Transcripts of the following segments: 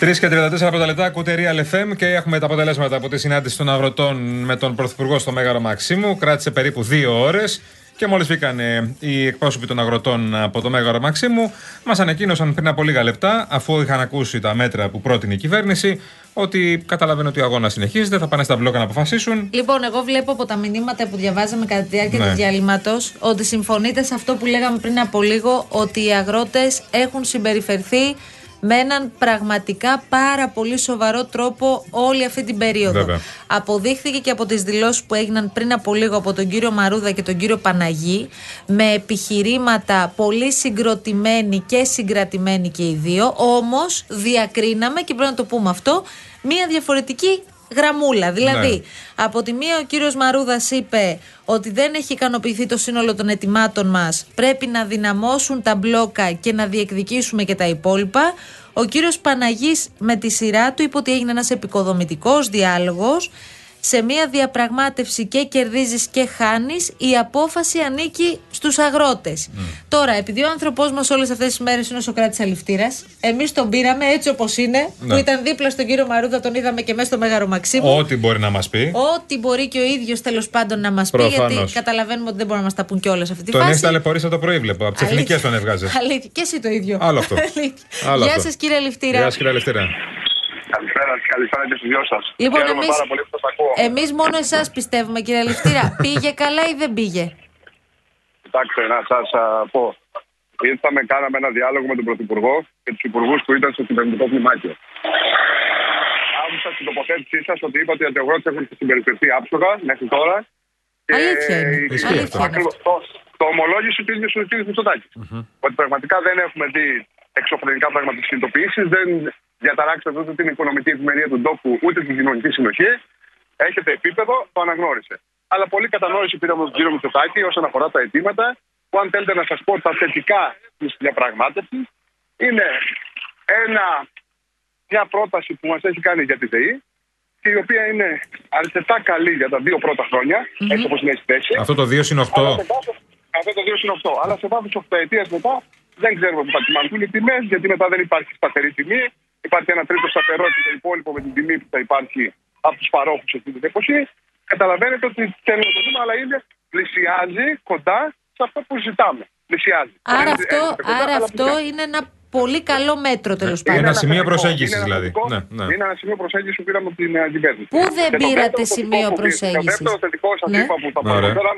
3 και 34 πρώτα λεπτά, κουτερία LFM και έχουμε τα αποτελέσματα από τη συνάντηση των αγροτών με τον Πρωθυπουργό στο Μέγαρο Μαξίμου. Κράτησε περίπου 2 ώρες. Και μόλις βγήκαν οι εκπρόσωποι των αγροτών από το Μέγαρο Μαξίμου, μας ανακοίνωσαν πριν από λίγα λεπτά, αφού είχαν ακούσει τα μέτρα που πρότεινε η κυβέρνηση, ότι καταλαβαίνω ότι ο αγώνας συνεχίζεται, θα πάνε στα μπλόκα να αποφασίσουν. Λοιπόν, εγώ βλέπω από τα μηνύματα που διαβάζαμε κατά τη διάρκεια ναι. του διαλύματο ότι συμφωνείτε σε αυτό που λέγαμε πριν από λίγο, ότι οι αγρότες έχουν συμπεριφερθεί με έναν πραγματικά πάρα πολύ σοβαρό τρόπο όλη αυτή την περίοδο. Βέβαια. Αποδείχθηκε και από τις δηλώσεις που έγιναν πριν από λίγο από τον κύριο Μαρούδα και τον κύριο Παναγή με επιχειρήματα πολύ συγκροτημένοι και συγκρατημένοι και οι δύο όμως διακρίναμε και πρέπει να το πούμε αυτό μία διαφορετική γραμμούλα. Δηλαδή, ναι. από τη μία ο κύριος Μαρούδας είπε ότι δεν έχει ικανοποιηθεί το σύνολο των ετοιμάτων μας, πρέπει να δυναμώσουν τα μπλόκα και να διεκδικήσουμε και τα υπόλοιπα. Ο κύριος Παναγής με τη σειρά του είπε ότι έγινε ένας επικοδομητικός διάλογος σε μια διαπραγμάτευση και κερδίζεις και χάνεις η απόφαση ανήκει στους αγρότες. Τώρα επειδή ο άνθρωπός μας όλες αυτές τις μέρες είναι ο Σοκράτης Αληφτήρας εμείς τον πήραμε έτσι όπως είναι ναι. που ήταν δίπλα στον κύριο Μαρούδα τον είδαμε και μέσα στο Μέγαρο Μαξίμου. Ό,τι μπορεί να μας πει. Ό,τι μπορεί και ο ίδιος τέλος πάντων να μας πει γιατί καταλαβαίνουμε ότι δεν μπορούν να μας τα πούν κιόλας αυτή τη τον φάση. τον έχει ταλαιπωρήσει από το πρωί βλέπω από τις εθνικές τον έβγαζε. Αλήθεια. και εσύ το ίδιο. Άλλο αυτό. Γεια σας κύριε Αληφτήρα. Γεια σας κύριε Αληφτήρα. Καλησπέρα, καλησπέρα και στους δυο σας. Λοιπόν, εμείς, εμείς μόνο εσάς πιστεύουμε, κύριε Ληφτήρα. πήγε καλά ή δεν πήγε; Κοιτάξτε, να σας πω. Ήρθαμε, κάναμε ένα διάλογο με τον Πρωθυπουργό και τους υπουργούς που ήταν στο κυβερνητικό κλιμάκιο. Άκουσα στην τοποθέτησή σας ότι είπατε ότι οι αγρότες έχουν συμπεριφερθεί άψογα μέχρι τώρα. Και Αλήθεια είναι. το, το ομολόγησε ο ίδιο ο κ. Μητσοτάκη. Ότι πραγματικά δεν έχουμε δει εξωφρενικά πράγματα συνειδητοποιήσεις, δεν διαταράξετε ούτε την οικονομική ευημερία του τόπου, ούτε την κοινωνική συνοχή. Έχετε επίπεδο, το αναγνώρισε. Αλλά πολύ κατανόηση πήραμε τον κύριο Μητσοτάκη όσον αφορά τα αιτήματα, που αν θέλετε να σας πω τα θετικά της διαπραγμάτευσης, είναι ένα, μια πρόταση που μας έχει κάνει για τη ΔΕΗ, και η οποία είναι αρκετά καλή για τα δύο πρώτα χρόνια, mm-hmm. έτσι όπως είναι η θέση. Αυτό το 2 είναι 8. Αυτό το 2 είναι 8. Αλλά σε βάθος 8 ετία μετά δεν ξέρουμε που θα τιμανθούν οι τιμές, γιατί μετά δεν υπάρχει σταθερή τιμή. Υπάρχει ένα τρίτο σταθερό και το υπόλοιπο με την τιμή που θα υπάρχει από τους παρόχους αυτή την εποχή. Καταλαβαίνετε ότι θέλουμε να το δούμε, αλλά είναι πλησιάζει κοντά σε αυτό που ζητάμε. Πλησιάζει. Άρα αυτό, άρα αυτό είναι ένα πολύ καλό μέτρο τέλος πάντων. Είναι ένα σημείο προσέγγισης δηλαδή. Ναι, ναι. Είναι ένα σημείο προσέγγισης που πήραμε από την ε, κυβέρνηση. Πού δεν πήρατε σημείο προσέγγισης; Το δεύτερο θετικό σας ναι. είπα που θα,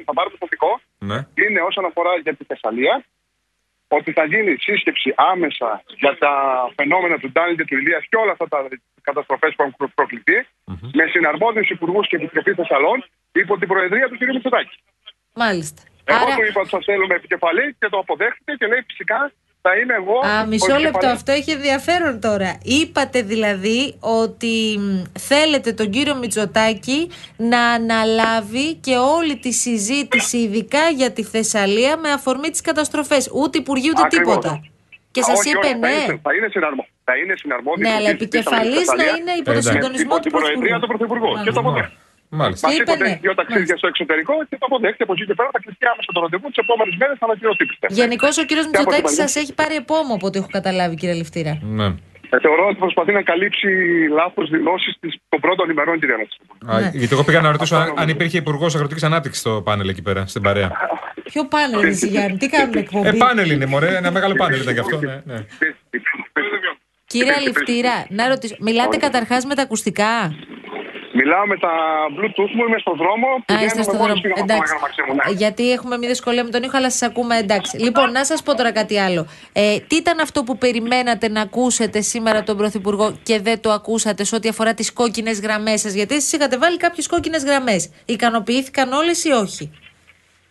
θα πάρουμε θετικό ναι. είναι όσον αφορά για τη Θεσσαλία ότι θα γίνει σύσκεψη άμεσα για τα φαινόμενα του Ντάνιλ και του Ηλίας και όλα αυτά τα καταστροφές που έχουν προκληθεί mm-hmm. με συναρμόδιους υπουργούς και επιτροπή Θεσσαλών υπό την προεδρία του κ. Μητσοτάκη. Μάλιστα. Εγώ Άρα... του είπα ότι σας θέλουμε επικεφαλή και το αποδέχτηκε και λέει φυσικά θα είμαι εγώ. Α, μισό λεπτό, αυτό έχει ενδιαφέρον τώρα. Είπατε δηλαδή ότι θέλετε τον κύριο Μητσοτάκη να αναλάβει και όλη τη συζήτηση, ειδικά για τη Θεσσαλία, με αφορμή τις καταστροφές. Ούτε Υπουργείου ούτε τίποτα. Και σας είπε όχι, ναι. Θα είναι, θα είναι, συναρμο, θα είναι συναρμόδιο. Ναι, αλλά επικεφαλής να είναι υπό το συντονισμό του Πρωθυπουργού. Υπό την Προεδρία του Πρωθυπουργού. Και το αποδέχεται. Μάλιστα. Μα είπατε ναι. δύο ταξίδια στο εξωτερικό και το αποδέχεται από εκεί και πέρα. Θα κλειστεί άμεσα το ραντεβού τι επόμενε μέρε θα ανακοινωθεί πιστεύω. Γενικώ ο κύριο Μητσοτάκη σα έχει πάρει επόμο από ό,τι έχω καταλάβει, κύριε Λευτήρα. Ναι. Ε, θεωρώ ότι προσπαθεί να καλύψει λάθο δηλώσει των πρώτων ημερών, κυρία ναι. Γιατί εγώ πήγα να ρωτήσω αν, αν υπήρχε υπουργό αγροτική ανάπτυξη στο πάνελ εκεί πέρα, στην παρέα. Ποιο πάνελ είναι, Γιάννη, τι κάνουμε εκπομπή. Ε, πάνελ είναι, μωρέ, ένα μεγάλο πάνελ ήταν και αυτό. Ναι, ναι. Κύριε Αληφτήρα, να ρωτήσω, μιλάτε καταρχά με τα ακουστικά. Μιλάω με τα Bluetooth μου, είμαι στον δρόμο. Α, είστε στον δρόμο. Εντάξει. Ναι. Γιατί έχουμε μια δυσκολία με τον ήχο, αλλά σας ακούμε εντάξει. Λοιπόν, να σας πω τώρα κάτι άλλο. Ε, τι ήταν αυτό που περιμένατε να ακούσετε σήμερα τον Πρωθυπουργό και δεν το ακούσατε σε ό,τι αφορά τις κόκκινες γραμμές σας, Γιατί εσείς είχατε βάλει κάποιες κόκκινες γραμμές. Ικανοποιήθηκαν όλες ή όχι;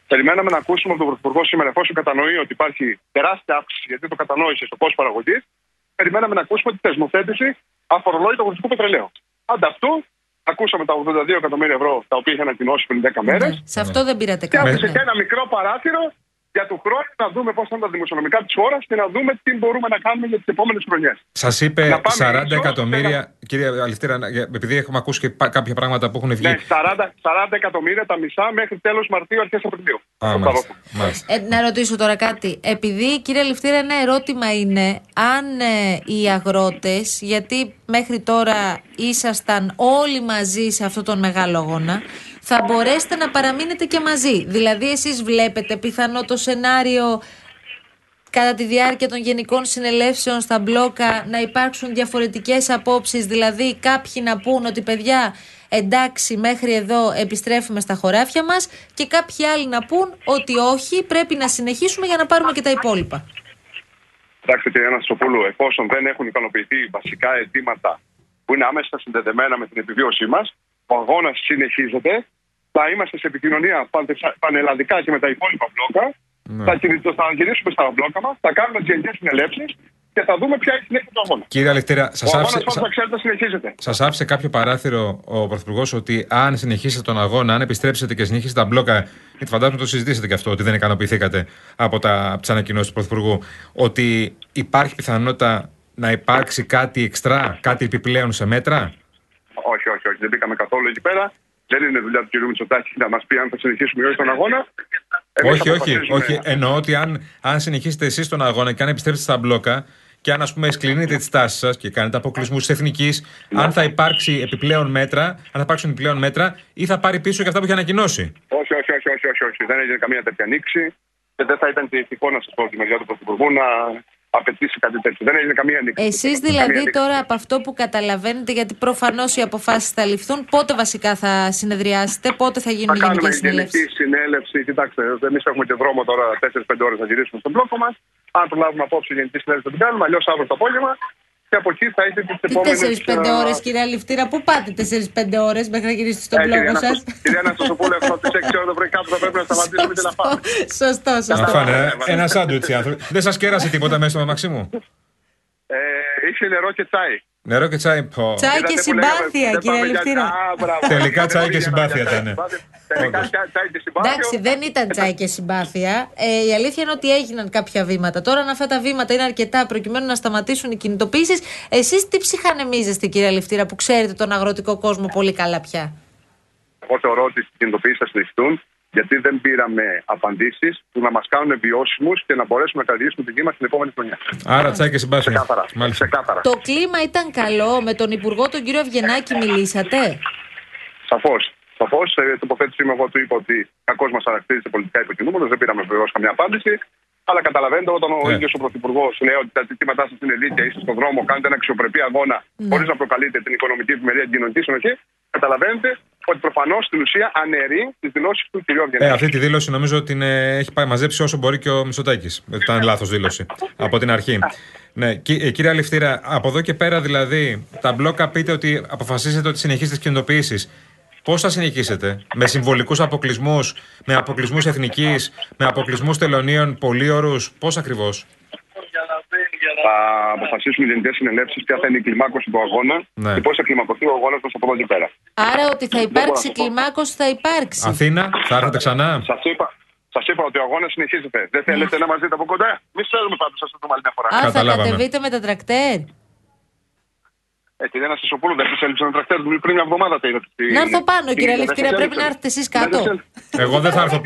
Περιμέναμε να ακούσουμε από τον Πρωθυπουργό σήμερα, εφόσον κατανοεί ότι υπάρχει τεράστια αύξηση, γιατί το κατανόησε στο πώς παραγωγής, περιμέναμε να ακούσουμε τη θεσμοθέτηση αφορολόγητο αγροτικού πετρελαίου. Ανταυτού, Ακούσαμε τα 82 εκατομμύρια ευρώ τα οποία είχαν ανακοινώσει πριν 10 μέρες. Ναι, σε αυτό δεν πήρατε κανένα. Και άφησε και ένα μικρό παράθυρο για του χρόνου να δούμε πώς θα είναι τα δημοσιονομικά της χώρας και να δούμε τι μπορούμε να κάνουμε για τις επόμενες χρονιές. Σας είπε 40 εκατομμύρια, να... κύριε Αληθήρα, επειδή έχουμε ακούσει και κάποια πράγματα που έχουν βγει. Ναι, 40, 40 εκατομμύρια τα μισά μέχρι τέλος Μαρτίου, αρχές Απριλίου. Α, μάλιστα, μάλιστα. Ε, να ρωτήσω τώρα κάτι. Επειδή, κύριε Αληθήρα, ένα ερώτημα είναι αν ε, οι αγρότες, γιατί μέχρι τώρα ήσασταν όλοι μαζί σε αυτόν τον μεγάλο αγώνα, θα μπορέσετε να παραμείνετε και μαζί. Δηλαδή, εσείς βλέπετε πιθανό το σενάριο κατά τη διάρκεια των γενικών συνελεύσεων στα μπλόκα να υπάρξουν διαφορετικές απόψεις, δηλαδή κάποιοι να πούν ότι παιδιά εντάξει μέχρι εδώ επιστρέφουμε στα χωράφια μας και κάποιοι άλλοι να πούν ότι όχι πρέπει να συνεχίσουμε για να πάρουμε και τα υπόλοιπα. Εντάξει κύριε Αναστοπούλου, εφόσον δεν έχουν ικανοποιηθεί βασικά αιτήματα που είναι άμεσα συνδεδεμένα με την επιβίωσή μας, ο αγώνας συνεχίζεται θα είμαστε σε επικοινωνία πανελλαδικά και με τα υπόλοιπα μπλόκα. Ναι. Θα, θα γυρίσουμε στα μπλόκα μας, θα κάνουμε τι γενικέ συνελεύσεις και θα δούμε ποια είναι η συνέχεια του αγώνα. Κύριε Αλευτήρα, σας άφησε, σας άφησε κάποιο παράθυρο ο Πρωθυπουργός ότι αν συνεχίσετε τον αγώνα, αν επιστρέψετε και συνεχίσετε τα μπλόκα, γιατί φαντάζομαι το συζητήσετε και αυτό, ότι δεν ικανοποιηθήκατε από, τα, τις ανακοινώσεις του Πρωθυπουργού, ότι υπάρχει πιθανότητα να υπάρξει κάτι εξτρά, κάτι επιπλέον σε μέτρα; Όχι, όχι, όχι. Δεν μπήκαμε καθόλου εκεί πέρα. Δεν είναι δουλειά του κ. Μητσοτάκη να μας πει αν θα συνεχίσουμε ή όχι τον αγώνα. όχι, όχι, όχι. Εννοώ ότι αν, αν συνεχίσετε εσείς τον αγώνα και αν επιστρέψετε στα μπλόκα και αν ας πούμε σκλινείτε τις τάσεις σας και κάνετε αποκλεισμούς της εθνικής, ναι. αν θα υπάρξει επιπλέον μέτρα, αν θα υπάρξουν επιπλέον μέτρα ή θα πάρει πίσω και αυτά που έχει ανακοινώσει. Όχι, όχι, όχι, όχι, όχι, όχι. Δεν έγινε καμία τέτοια ανοίξη και δεν θα ήταν τυχόν να σας πω τη μεριά του Πρωθυπουργού να απαιτήσει κάτι τέτοιο. Δεν έγινε καμία νίκη. Εσείς δηλαδή τώρα από αυτό που καταλαβαίνετε, γιατί προφανώς οι αποφάσεις θα ληφθούν, πότε βασικά θα συνεδριάσετε, πότε θα γίνουν θα οι γενικές συνέλευσει. Γενική συνέλευσης, κοιτάξτε, εμείς έχουμε και δρόμο τώρα 4-5 ώρες να γυρίσουμε στον μπλόκο μας. Αν προλάβουμε απόψε γενική συνέλευση θα την κάνουμε, αλλιώς αύριο το απόγευμα και από εκεί θα έχετε τις επόμενες. 4-5 ώρες, κυρία Λιφτήρα, πού πάτε 4-5 ώρες μέχρι να γυρίσετε στον μπλόκο σας; Κυρία Ναστοσοπούλου, αυτό τις 6 ώρες το πρωί κάτω θα πρέπει να σταματήσουμε την αφάνεια. Σωστό, σωστό. Ένα σάντουιτς άνθρωποι. Δεν σας κέρασε τίποτα μέσα στο μαξί μου; Ε, είχε νερό και τσάι. Νερό και τσάι. Πω. Τσάι και συμπάθεια, κύριε Λευτήρα. Τελικά τσάι και συμπάθεια ήταν. Εντάξει, δεν ήταν τσάι και συμπάθεια. Ε, η αλήθεια είναι ότι έγιναν κάποια βήματα. Τώρα, αν αυτά τα βήματα είναι αρκετά προκειμένου να σταματήσουν οι κινητοποιήσει, εσείς τι ψυχανεμίζεστε, κύριε Λευτήρα, που ξέρετε τον αγροτικό κόσμο πολύ καλά πια; Εγώ θεωρώ ότι οι κινητοποιήσει θα συνεχιστούν γιατί δεν πήραμε απαντήσεις που να μας κάνουν βιώσιμους και να μπορέσουμε να κρατήσουμε την γη μας την επόμενη χρονιά. Άρα, τσάκι και συμπάθεια. Ξεκάθαρα. Το κλίμα ήταν καλό. Με τον Υπουργό, τον κύριο Αυγενάκη, μιλήσατε; Σαφώς. Σαφώς. Σε τοποθέτησή μου, εγώ του είπα ότι κακώ μας χαρακτήρισε πολιτικά υποκινούμενο. Δεν πήραμε βεβαίως καμιά απάντηση. Αλλά καταλαβαίνετε, όταν ο yeah. Ναι. ίδιος ο Πρωθυπουργός λέει ότι τα ζητήματά σας είναι δίκαια, είστε στον δρόμο, κάνετε ένα αξιοπρεπή αγώνα, yeah. Ναι. χωρίς να προκαλείτε την οικονομική ευημερία την κοινωνική συνοχή, καταλαβαίνετε ότι προφανώς στην ουσία αναιρεί τις δηλώσεις του κ. Αυγενάκη. Ε, αυτή τη δήλωση νομίζω ότι έχει πάει μαζέψει όσο μπορεί και ο Μισοτάκη. Ήταν λάθος δήλωση από την αρχή. Ναι, ε, κύριε Αληφτήρα, από εδώ και πέρα δηλαδή, τα μπλόκα πείτε ότι αποφασίσετε ότι συνεχίζετε τις κινητοποιήσεις. Πώς θα συνεχίσετε, με συμβολικούς αποκλεισμούς, με αποκλεισμούς εθνικής, με αποκλεισμούς τελωνίων, πολύωρου, πώς ακριβώς; Θα αποφασίσουμε οι γενικές συνελεύσεις ποια θα είναι η κλιμάκωση του αγώνα ναι. και πώς θα κλιμακωθεί ο αγώνας μα από εδώ και πέρα. Άρα ότι θα υπάρξει κλιμάκωση θα υπάρξει. Αθήνα, θα έρθετε ξανά; Σας είπα, Σας είπα ότι ο αγώνας συνεχίζεται. Δεν θέλετε να μας δείτε από κοντά; Μη θέλουμε πάντως σα το άλλη μια φορά. Α, θα κατεβείτε με τα τρακτέρ. Ε, τη Δένα Σισοπούλου δεν τη έλειψε ένα τρακτέρ πριν μια εβδομάδα. Να έρθω πάνω, κύριε Λευκυρία, πρέπει να έρθετε εσείς κάτω. Εγώ δεν θα έρθω,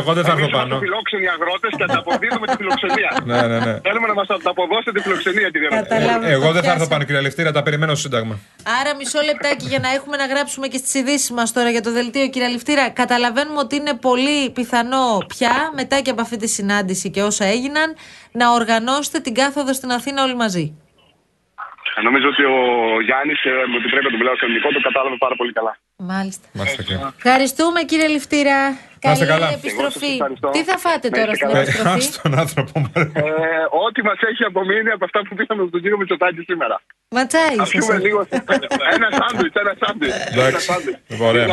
Εγώ δεν θα έρθω πάνω. Είμαστε φιλόξενοι αγρότες και ανταποδίδουμε τη φιλοξενία. ναι, ναι, ναι. Θέλουμε να μας αποδώσετε τη φιλοξενία, κύριε Λευκυρία. Εγώ δεν θα έρθω πάνω, κύριε Λευκυρία, τα περιμένω στο Σύνταγμα. Άρα, μισό λεπτάκι για να έχουμε να γράψουμε και στις ειδήσεις μας τώρα για το δελτίο, κύριε Λευτήρα. Καταλαβαίνουμε ότι είναι πολύ πιθανό πια, μετά και από αυτή τη συνάντηση και όσα έγιναν, να οργανώσετε την κάθοδο στην Αθήνα όλοι μαζί. Νομίζω ότι ο Γιάννης, και μου επιτρέπει να τον μιλάω ελληνικό, το κατάλαβε πάρα πολύ καλά. Μάλιστα. Ευχαριστούμε κύριε Ληφτήρα. Καλή καλά. επιστροφή. Τι θα φάτε τώρα στην επιστροφή; Στον άνθρωπο ε, Ό,τι μας έχει απομείνει από αυτά που πήγαμε στον κύριο Μητσοτάκη σήμερα. Ματσάι. Α πούμε λίγο. ένα σάντουιτς, ένα σάντουιτς.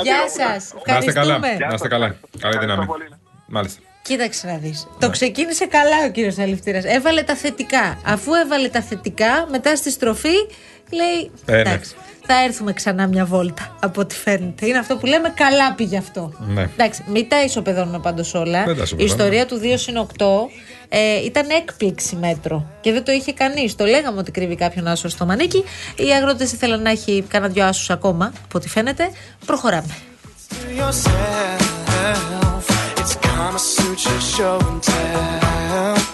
Γεια σας. Να είστε καλά. Να είστε καλά. Καλή δύναμη. Μάλιστα. Κοίταξε να δεις. Το ξεκίνησε καλά ο κύριος Αληφτήρας. Έβαλε τα θετικά. Αφού έβαλε τα θετικά, μετά στη στροφή λέει. Ε, ναι. εντάξει. θα έρθουμε ξανά μια βόλτα από ό,τι φαίνεται. Είναι αυτό που λέμε καλά πήγε αυτό. Ναι. Εντάξει, μην τα ισοπεδώνουμε πάντως όλα. Δεν τα Η ισοπεδώνουμε. ιστορία του 2 συν 8 ε, ήταν έκπληξη μέτρο και δεν το είχε κανείς. Το λέγαμε ότι κρύβει κάποιον άσο στο μανίκι. Οι αγρότες ήθελαν να έχει κανένα δυο άσους ακόμα, από ό,τι φαίνεται. Προχωράμε. Kama Sutra show and tell.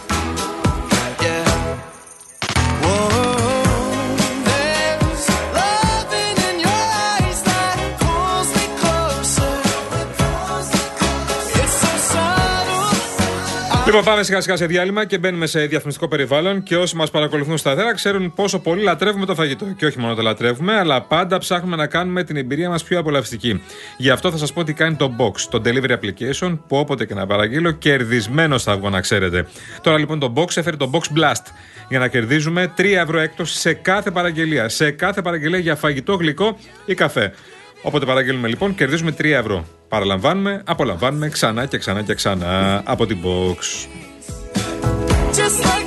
Λοιπόν, πάμε σιγά σιγά σε διάλειμμα και μπαίνουμε σε διαφημιστικό περιβάλλον. Και όσοι μας παρακολουθούν σταθερά ξέρουν πόσο πολύ λατρεύουμε το φαγητό. Και όχι μόνο το λατρεύουμε, αλλά πάντα ψάχνουμε να κάνουμε την εμπειρία μας πιο απολαυστική. Γι' αυτό θα σας πω τι κάνει το Box, το delivery application που όποτε και να παραγγείλω, κερδισμένος θα βγω να ξέρετε. Τώρα λοιπόν το Box έφερε το Box Blast για να κερδίζουμε 3 ευρώ έκπτωση σε κάθε παραγγελία. Σε κάθε παραγγελία για φαγητό, γλυκό ή καφέ. Όποτε παραγγέλνουμε λοιπόν, κερδίζουμε 3 ευρώ. Παραλαμβάνουμε, απολαμβάνουμε ξανά και ξανά και ξανά από την Box. Just like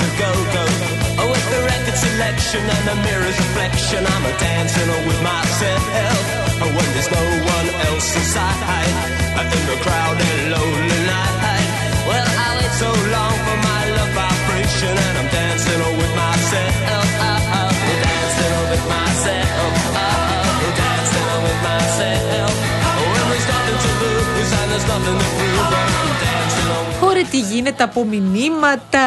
to go go. Oh, with the record selection and the mirror's reflection, I'm a dancing with myself. Oh, when there's no one else inside, in the crowded lonely night. Well, I wait so long for my love vibration, and I'm dancing with myself. Oh, oh, dancing with myself. Oh, oh, dancing with myself. Oh, when there's nothing to lose and there's nothing to prove, I'm dancing on. Ωραία, τι γίνεται από μηνύματα.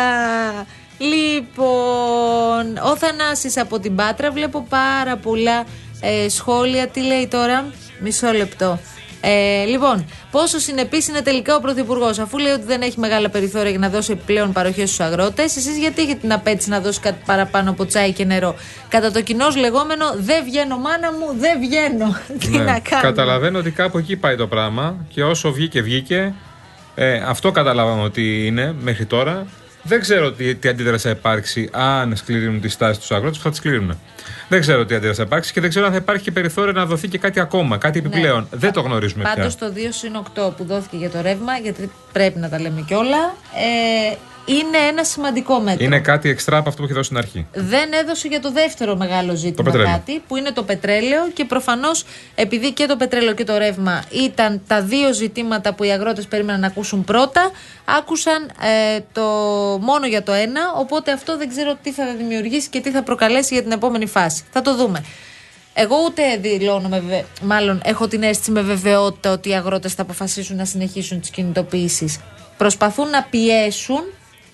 Λοιπόν, ο Θανάσης από την Πάτρα βλέπω πάρα πολλά ε, σχόλια. Τι λέει τώρα, μισό λεπτό. Ε, λοιπόν, πόσο συνεπής είναι τελικά ο Πρωθυπουργός, αφού λέει ότι δεν έχει μεγάλα περιθώρια για να δώσει επιπλέον παροχές στους αγρότες, εσείς γιατί έχετε την απέτηση να δώσει κάτι παραπάνω από τσάι και νερό; Κατά το κοινό λεγόμενο, δεν βγαίνω, μάνα μου, δεν βγαίνω. Τι Ναι, να κάνω. Καταλαβαίνω ότι κάπου εκεί πάει το πράγμα και όσο βγήκε, βγήκε. Ε, αυτό καταλάβαμε ότι είναι μέχρι τώρα. Δεν ξέρω τι, τι αντίδραση θα υπάρξει αν σκληρύνουν τη στάση τους αγρότες που θα τη σκληρύνουν. Δεν ξέρω τι αντίδραση θα υπάρξει και δεν ξέρω αν θα υπάρχει και περιθώριο να δοθεί και κάτι ακόμα, κάτι επιπλέον. Δεν το γνωρίζουμε πια. Πάντως το 2 συν 8 που δόθηκε για το ρεύμα, γιατί πρέπει να τα λέμε κιόλα, ε, είναι ένα σημαντικό μέτρο. Είναι κάτι εξτρά από αυτό που είχε δώσει στην αρχή. Δεν έδωσε για το δεύτερο μεγάλο ζήτημα πετρέλαιο. κάτι, που είναι το πετρέλαιο και προφανώς επειδή και το πετρέλαιο και το ρεύμα ήταν τα δύο ζητήματα που οι αγρότες περίμεναν να ακούσουν πρώτα, άκουσαν ε, το μόνο για το ένα. Οπότε αυτό δεν ξέρω τι θα δημιουργήσει και τι θα προκαλέσει για την επόμενη φάση. Θα το δούμε. Εγώ ούτε δηλώνω, με βεβαι- μάλλον έχω την αίσθηση με βεβαιότητα ότι οι αγρότες θα αποφασίσουν να συνεχίσουν τις κινητοποιήσεις. Προσπαθούν να πιέσουν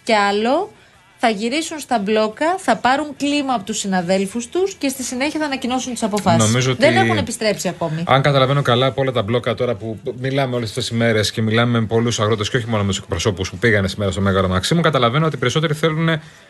κι άλλο, θα γυρίσουν στα μπλόκα, θα πάρουν κλίμα από τους συναδέλφους τους και στη συνέχεια θα ανακοινώσουν τις αποφάσεις. Νομίζω ότι- Δεν έχουν επιστρέψει ακόμη. Αν καταλαβαίνω καλά από όλα τα μπλόκα τώρα που μιλάμε όλες αυτές τις μέρες και μιλάμε με πολλούς αγρότες και όχι μόνο με τους εκπροσώπους που πήγανε σήμερα στο Μέγαρο Μαξίμου, καταλαβαίνω ότι οι περισσότεροι θέλουν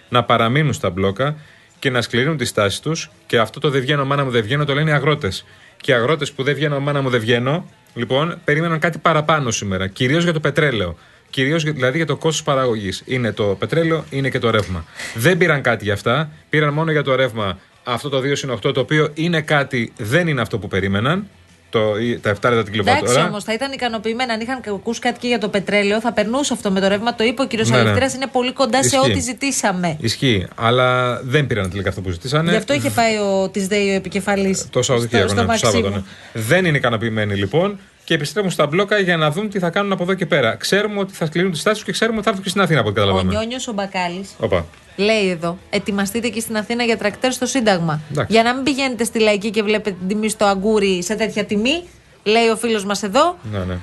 να παραμείνουν στα μπλόκα και να σκληρύνουν τη στάση τους. Και αυτό το δεν βγαίνω, μάνα μου δεν βγαίνω, το λένε οι αγρότες. Και οι αγρότες που δεν βγαίνω, μάνα μου δεν βγαίνω, λοιπόν, περίμεναν κάτι παραπάνω σήμερα. Κυρίως για το πετρέλαιο. Κυρίως δηλαδή για το κόστος παραγωγής. Είναι το πετρέλαιο, είναι και το ρεύμα. Δεν πήραν κάτι για αυτά. Πήραν μόνο για το ρεύμα αυτό το 2 συν 8, το οποίο είναι κάτι, δεν είναι αυτό που περίμεναν. Το, ή- τα 7 λεπτά την Εντάξει κιλοβατόρα. όμως, θα ήταν ικανοποιημένα αν είχαν ακούσει κάτι και για το πετρέλαιο, θα περνούσε αυτό με το ρεύμα. Το είπε ο κύριος Ναι, ναι. ναι, είναι πολύ κοντά σε Ισχύει. ό,τι ζητήσαμε. Ισχύει, αλλά δεν πήραν τελικά αυτό που ζητήσανε. Γι' αυτό είχε πάει ο της ΔΕΗ ο επικεφαλής. Το Σαββατοκύριακο, ναι, το Σάββατο. ναι. Δεν είναι ικανοποιημένοι λοιπόν και επιστρέφουν στα μπλόκα για να δουν τι θα κάνουν από εδώ και πέρα. Ξέρουμε ότι θα σκληρούν τις τάσεις και ξέρουμε ότι θα έρθουν και στην Αθήνα από ό,τι Ο καταλαβαίνουμε. Νιόνιος ο Μπακάλης Οπα. λέει εδώ: Ετοιμαστείτε και στην Αθήνα για τρακτέρ στο Σύνταγμα. Εντάξει. Για να μην πηγαίνετε στη λαϊκή και βλέπετε την τιμή στο αγκούρι σε τέτοια τιμή, λέει ο φίλος μας εδώ. Ναι, ναι.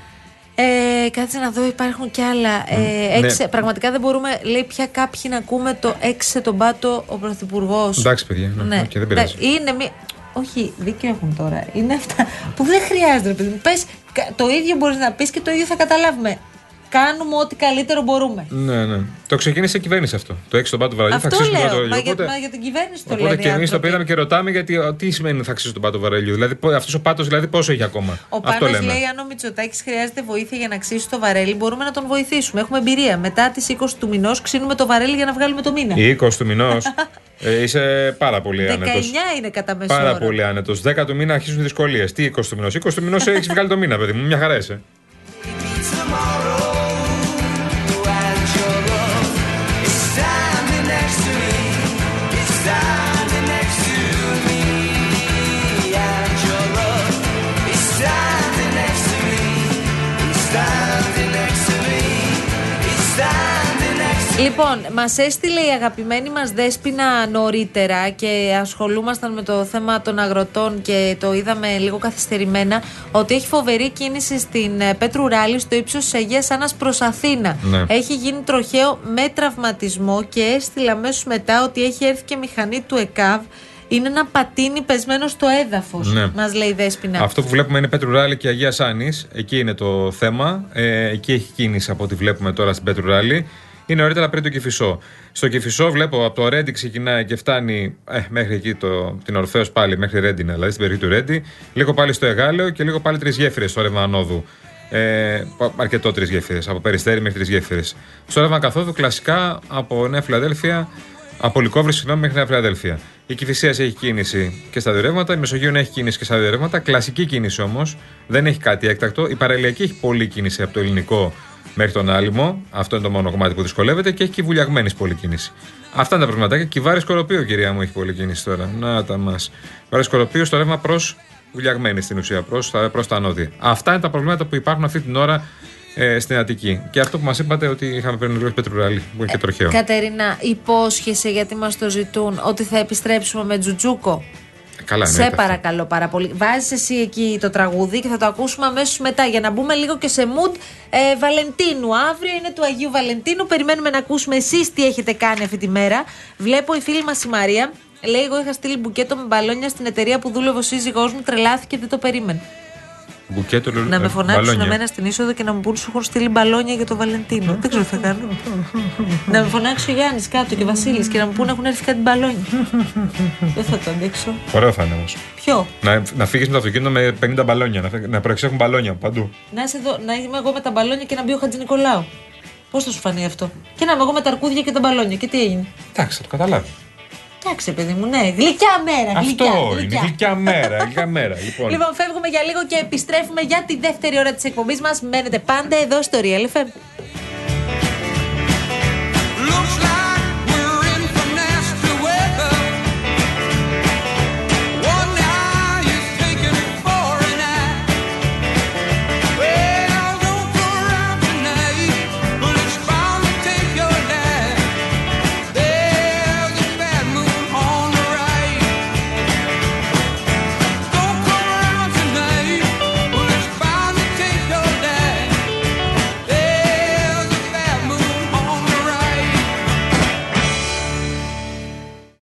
Ε, κάτσε να δω, υπάρχουν κι άλλα. Ε, Ναι. έξε, Πραγματικά δεν μπορούμε, λέει πια κάποιοι να ακούμε το έξυσε τον πάτο ο Πρωθυπουργός. Εντάξει, παιδιά. Ναι, οκ, δεν πειράζει. Εντάξει, Είναι μη... Όχι, δίκιο έχουν τώρα. Είναι αυτά που δεν χρειάζεται, ρε παιδί μου. Πες, κα- το ίδιο μπορείς να πεις και το ίδιο θα καταλάβουμε. κάνουμε ό,τι καλύτερο μπορούμε. Ναι, ναι. Το ξεκίνησε η κυβέρνηση αυτό. Το έξι στον πάτο βαρελιού. Θα Αυτό αξίσει τον λέω. πάτο Μα, βαρελιού. για, Οπότε, μα για την κυβέρνηση το οπότε λένε. και οι εμείς το άνθρωποι. πήραμε και ρωτάμε γιατί ο, τι σημαίνει θα αξίσει τον πάτο βαρελιού. Δηλαδή αυτός ο πάτος δηλαδή πόσο έχει ακόμα; Ο αυτό Πάνος λέμε. λέει: Αν ο Μητσοτάκης χρειάζεται βοήθεια για να ξύσει το βαρέλι, μπορούμε να τον βοηθήσουμε. Έχουμε εμπειρία. Μετά τις 20 του μηνός ξύνουμε το βαρέλι για να βγάλουμε το μήνα. Η 20 του μηνός ε, είσαι πάρα πολύ 19 άνετο. είναι κατά μέσο Πάρα όρο. πολύ άνετος. 10 του μήνα αρχίζουν οι δυσκολίες. Τι 20 του μηνός. 20 του μηνός έχει βγάλει το μήνα, παιδί μου. Μια χαρά είσαι. Λοιπόν, μας έστειλε η αγαπημένη μας Δέσποινα νωρίτερα και ασχολούμασταν με το θέμα των αγροτών και το είδαμε λίγο καθυστερημένα ότι έχει φοβερή κίνηση στην ε, Πέτρου Ράλη στο ύψος της Αγίας Άννας προς Αθήνα. Ναι. Έχει γίνει τροχαίο με τραυματισμό και έστειλε αμέσως μετά ότι έχει έρθει και μηχανή του ΕΚΑΒ. Είναι ένα πατίνι πεσμένο στο έδαφος, Ναι. μας λέει η Δέσποινα. Αυτό που βλέπουμε είναι Πέτρου Ράλη και Αγίας Σάνη. Εκεί είναι το θέμα. Ε, εκεί έχει κίνηση από ό,τι βλέπουμε τώρα στην Πέτρου Ράλη. Είναι νωρίτερα πριν το Κηφισό. Στο Κηφισό βλέπω από το Ρέντι ξεκινάει και φτάνει ε, μέχρι εκεί το, την Ορφέως πάλι, μέχρι Ρέντι, δηλαδή στην περιοχή του Ρέντι. Λίγο πάλι στο Εγάλεο και λίγο πάλι τρεις γέφυρες στο ρεύμα Ανόδου. Ε, πα- αρκετό τρεις γέφυρες. Από Περιστέρι μέχρι τρεις γέφυρες. Στο ρεύμα Καθόδου κλασικά από Νέα Φιλαδέλφια από Λικόβρη, συγγνώμη, μέχρι Νέα Φιλαδέλφια. Η Κυφυσίας έχει κίνηση και στα δύο ρεύματα. Η Μεσογείων έχει κίνηση και στα δύο ρεύματα. Κλασική κίνηση όμως. Δεν έχει κάτι έκτακτο. Η Παραλιακή έχει πολλή κίνηση από το ελληνικό μέχρι τον άλυμο. Αυτό είναι το μόνο κομμάτι που δυσκολεύεται. Και έχει και βουλιαγμένη πολλή κίνηση. Αυτά είναι τα προβληματάκια. Και η Βάρη Σκοροπίου, κυρία μου, έχει πολλή κίνηση τώρα. Να τα μας. Βάρη Σκοροπίου στο ρεύμα προς βουλιαγμένη στην ουσία, προς τα, προς τα νότια. Αυτά είναι τα προβλήματα που υπάρχουν αυτή την ώρα ε, στην Αττική. Και αυτό που μας είπατε ότι είχαμε πριν λίγο πετρουράλι, που είναι και τροχαίο. Κατερίνα, υπόσχεσαι γιατί μας το ζητούν ότι θα επιστρέψουμε με τζουτζούκο; Καλά, Σε εννοείται αυτό. παρακαλώ πάρα πολύ. Βάζεις εσύ εκεί το τραγούδι και θα το ακούσουμε αμέσως μετά για να μπούμε λίγο και σε mood ε, Βαλεντίνου. Αύριο είναι του Αγίου Βαλεντίνου. Περιμένουμε να ακούσουμε εσείς τι έχετε κάνει αυτή τη μέρα. Βλέπω η φίλη μας η Μαρία. Λέει: Εγώ είχα στείλει μπουκέτο με μπαλόνια στην εταιρεία που δούλευε ο σύζυγός μου. Τρελάθηκε, δεν το περίμενε. Μπουκέτο λου- να με ε, φωνάξουν μπαλόνια. εμένα στην είσοδο και να μου πούν σου έχουν στείλει μπαλόνια για το Βαλεντίνο. δεν ξέρω τι θα κάνω. να με φωνάξει ο Γιάννης κάτω και ο Βασίλης και να μου πούνε έχουν έρθει κάτι μπαλόνια. δεν θα το αντέξω. Ωραίο θα είναι όμως. Ποιο; Να, να φύγεις με το αυτοκίνητο με 50 μπαλόνια. Να, φε- να προεξέχουν μπαλόνια παντού. Να, είσαι εδώ, να είμαι εγώ με τα μπαλόνια και να μπει ο Χατζη Νικολάου. Πώς θα σου φανεί αυτό; Και να είμαι εγώ με τα αρκούδια και τα μπαλόνια. Και τι έγινε; Εντάξει, θα το καταλάβει. Εντάξει, παιδί μου, ναι. Γλυκιά μέρα. Αυτό γλυκιά, είναι. Γλυκιά μέρα. Γλυκιά μέρα. Λοιπόν, Λοιπόν, φεύγουμε για λίγο και επιστρέφουμε για τη δεύτερη ώρα της εκπομπής μας. Μένετε πάντα εδώ στο Real FM.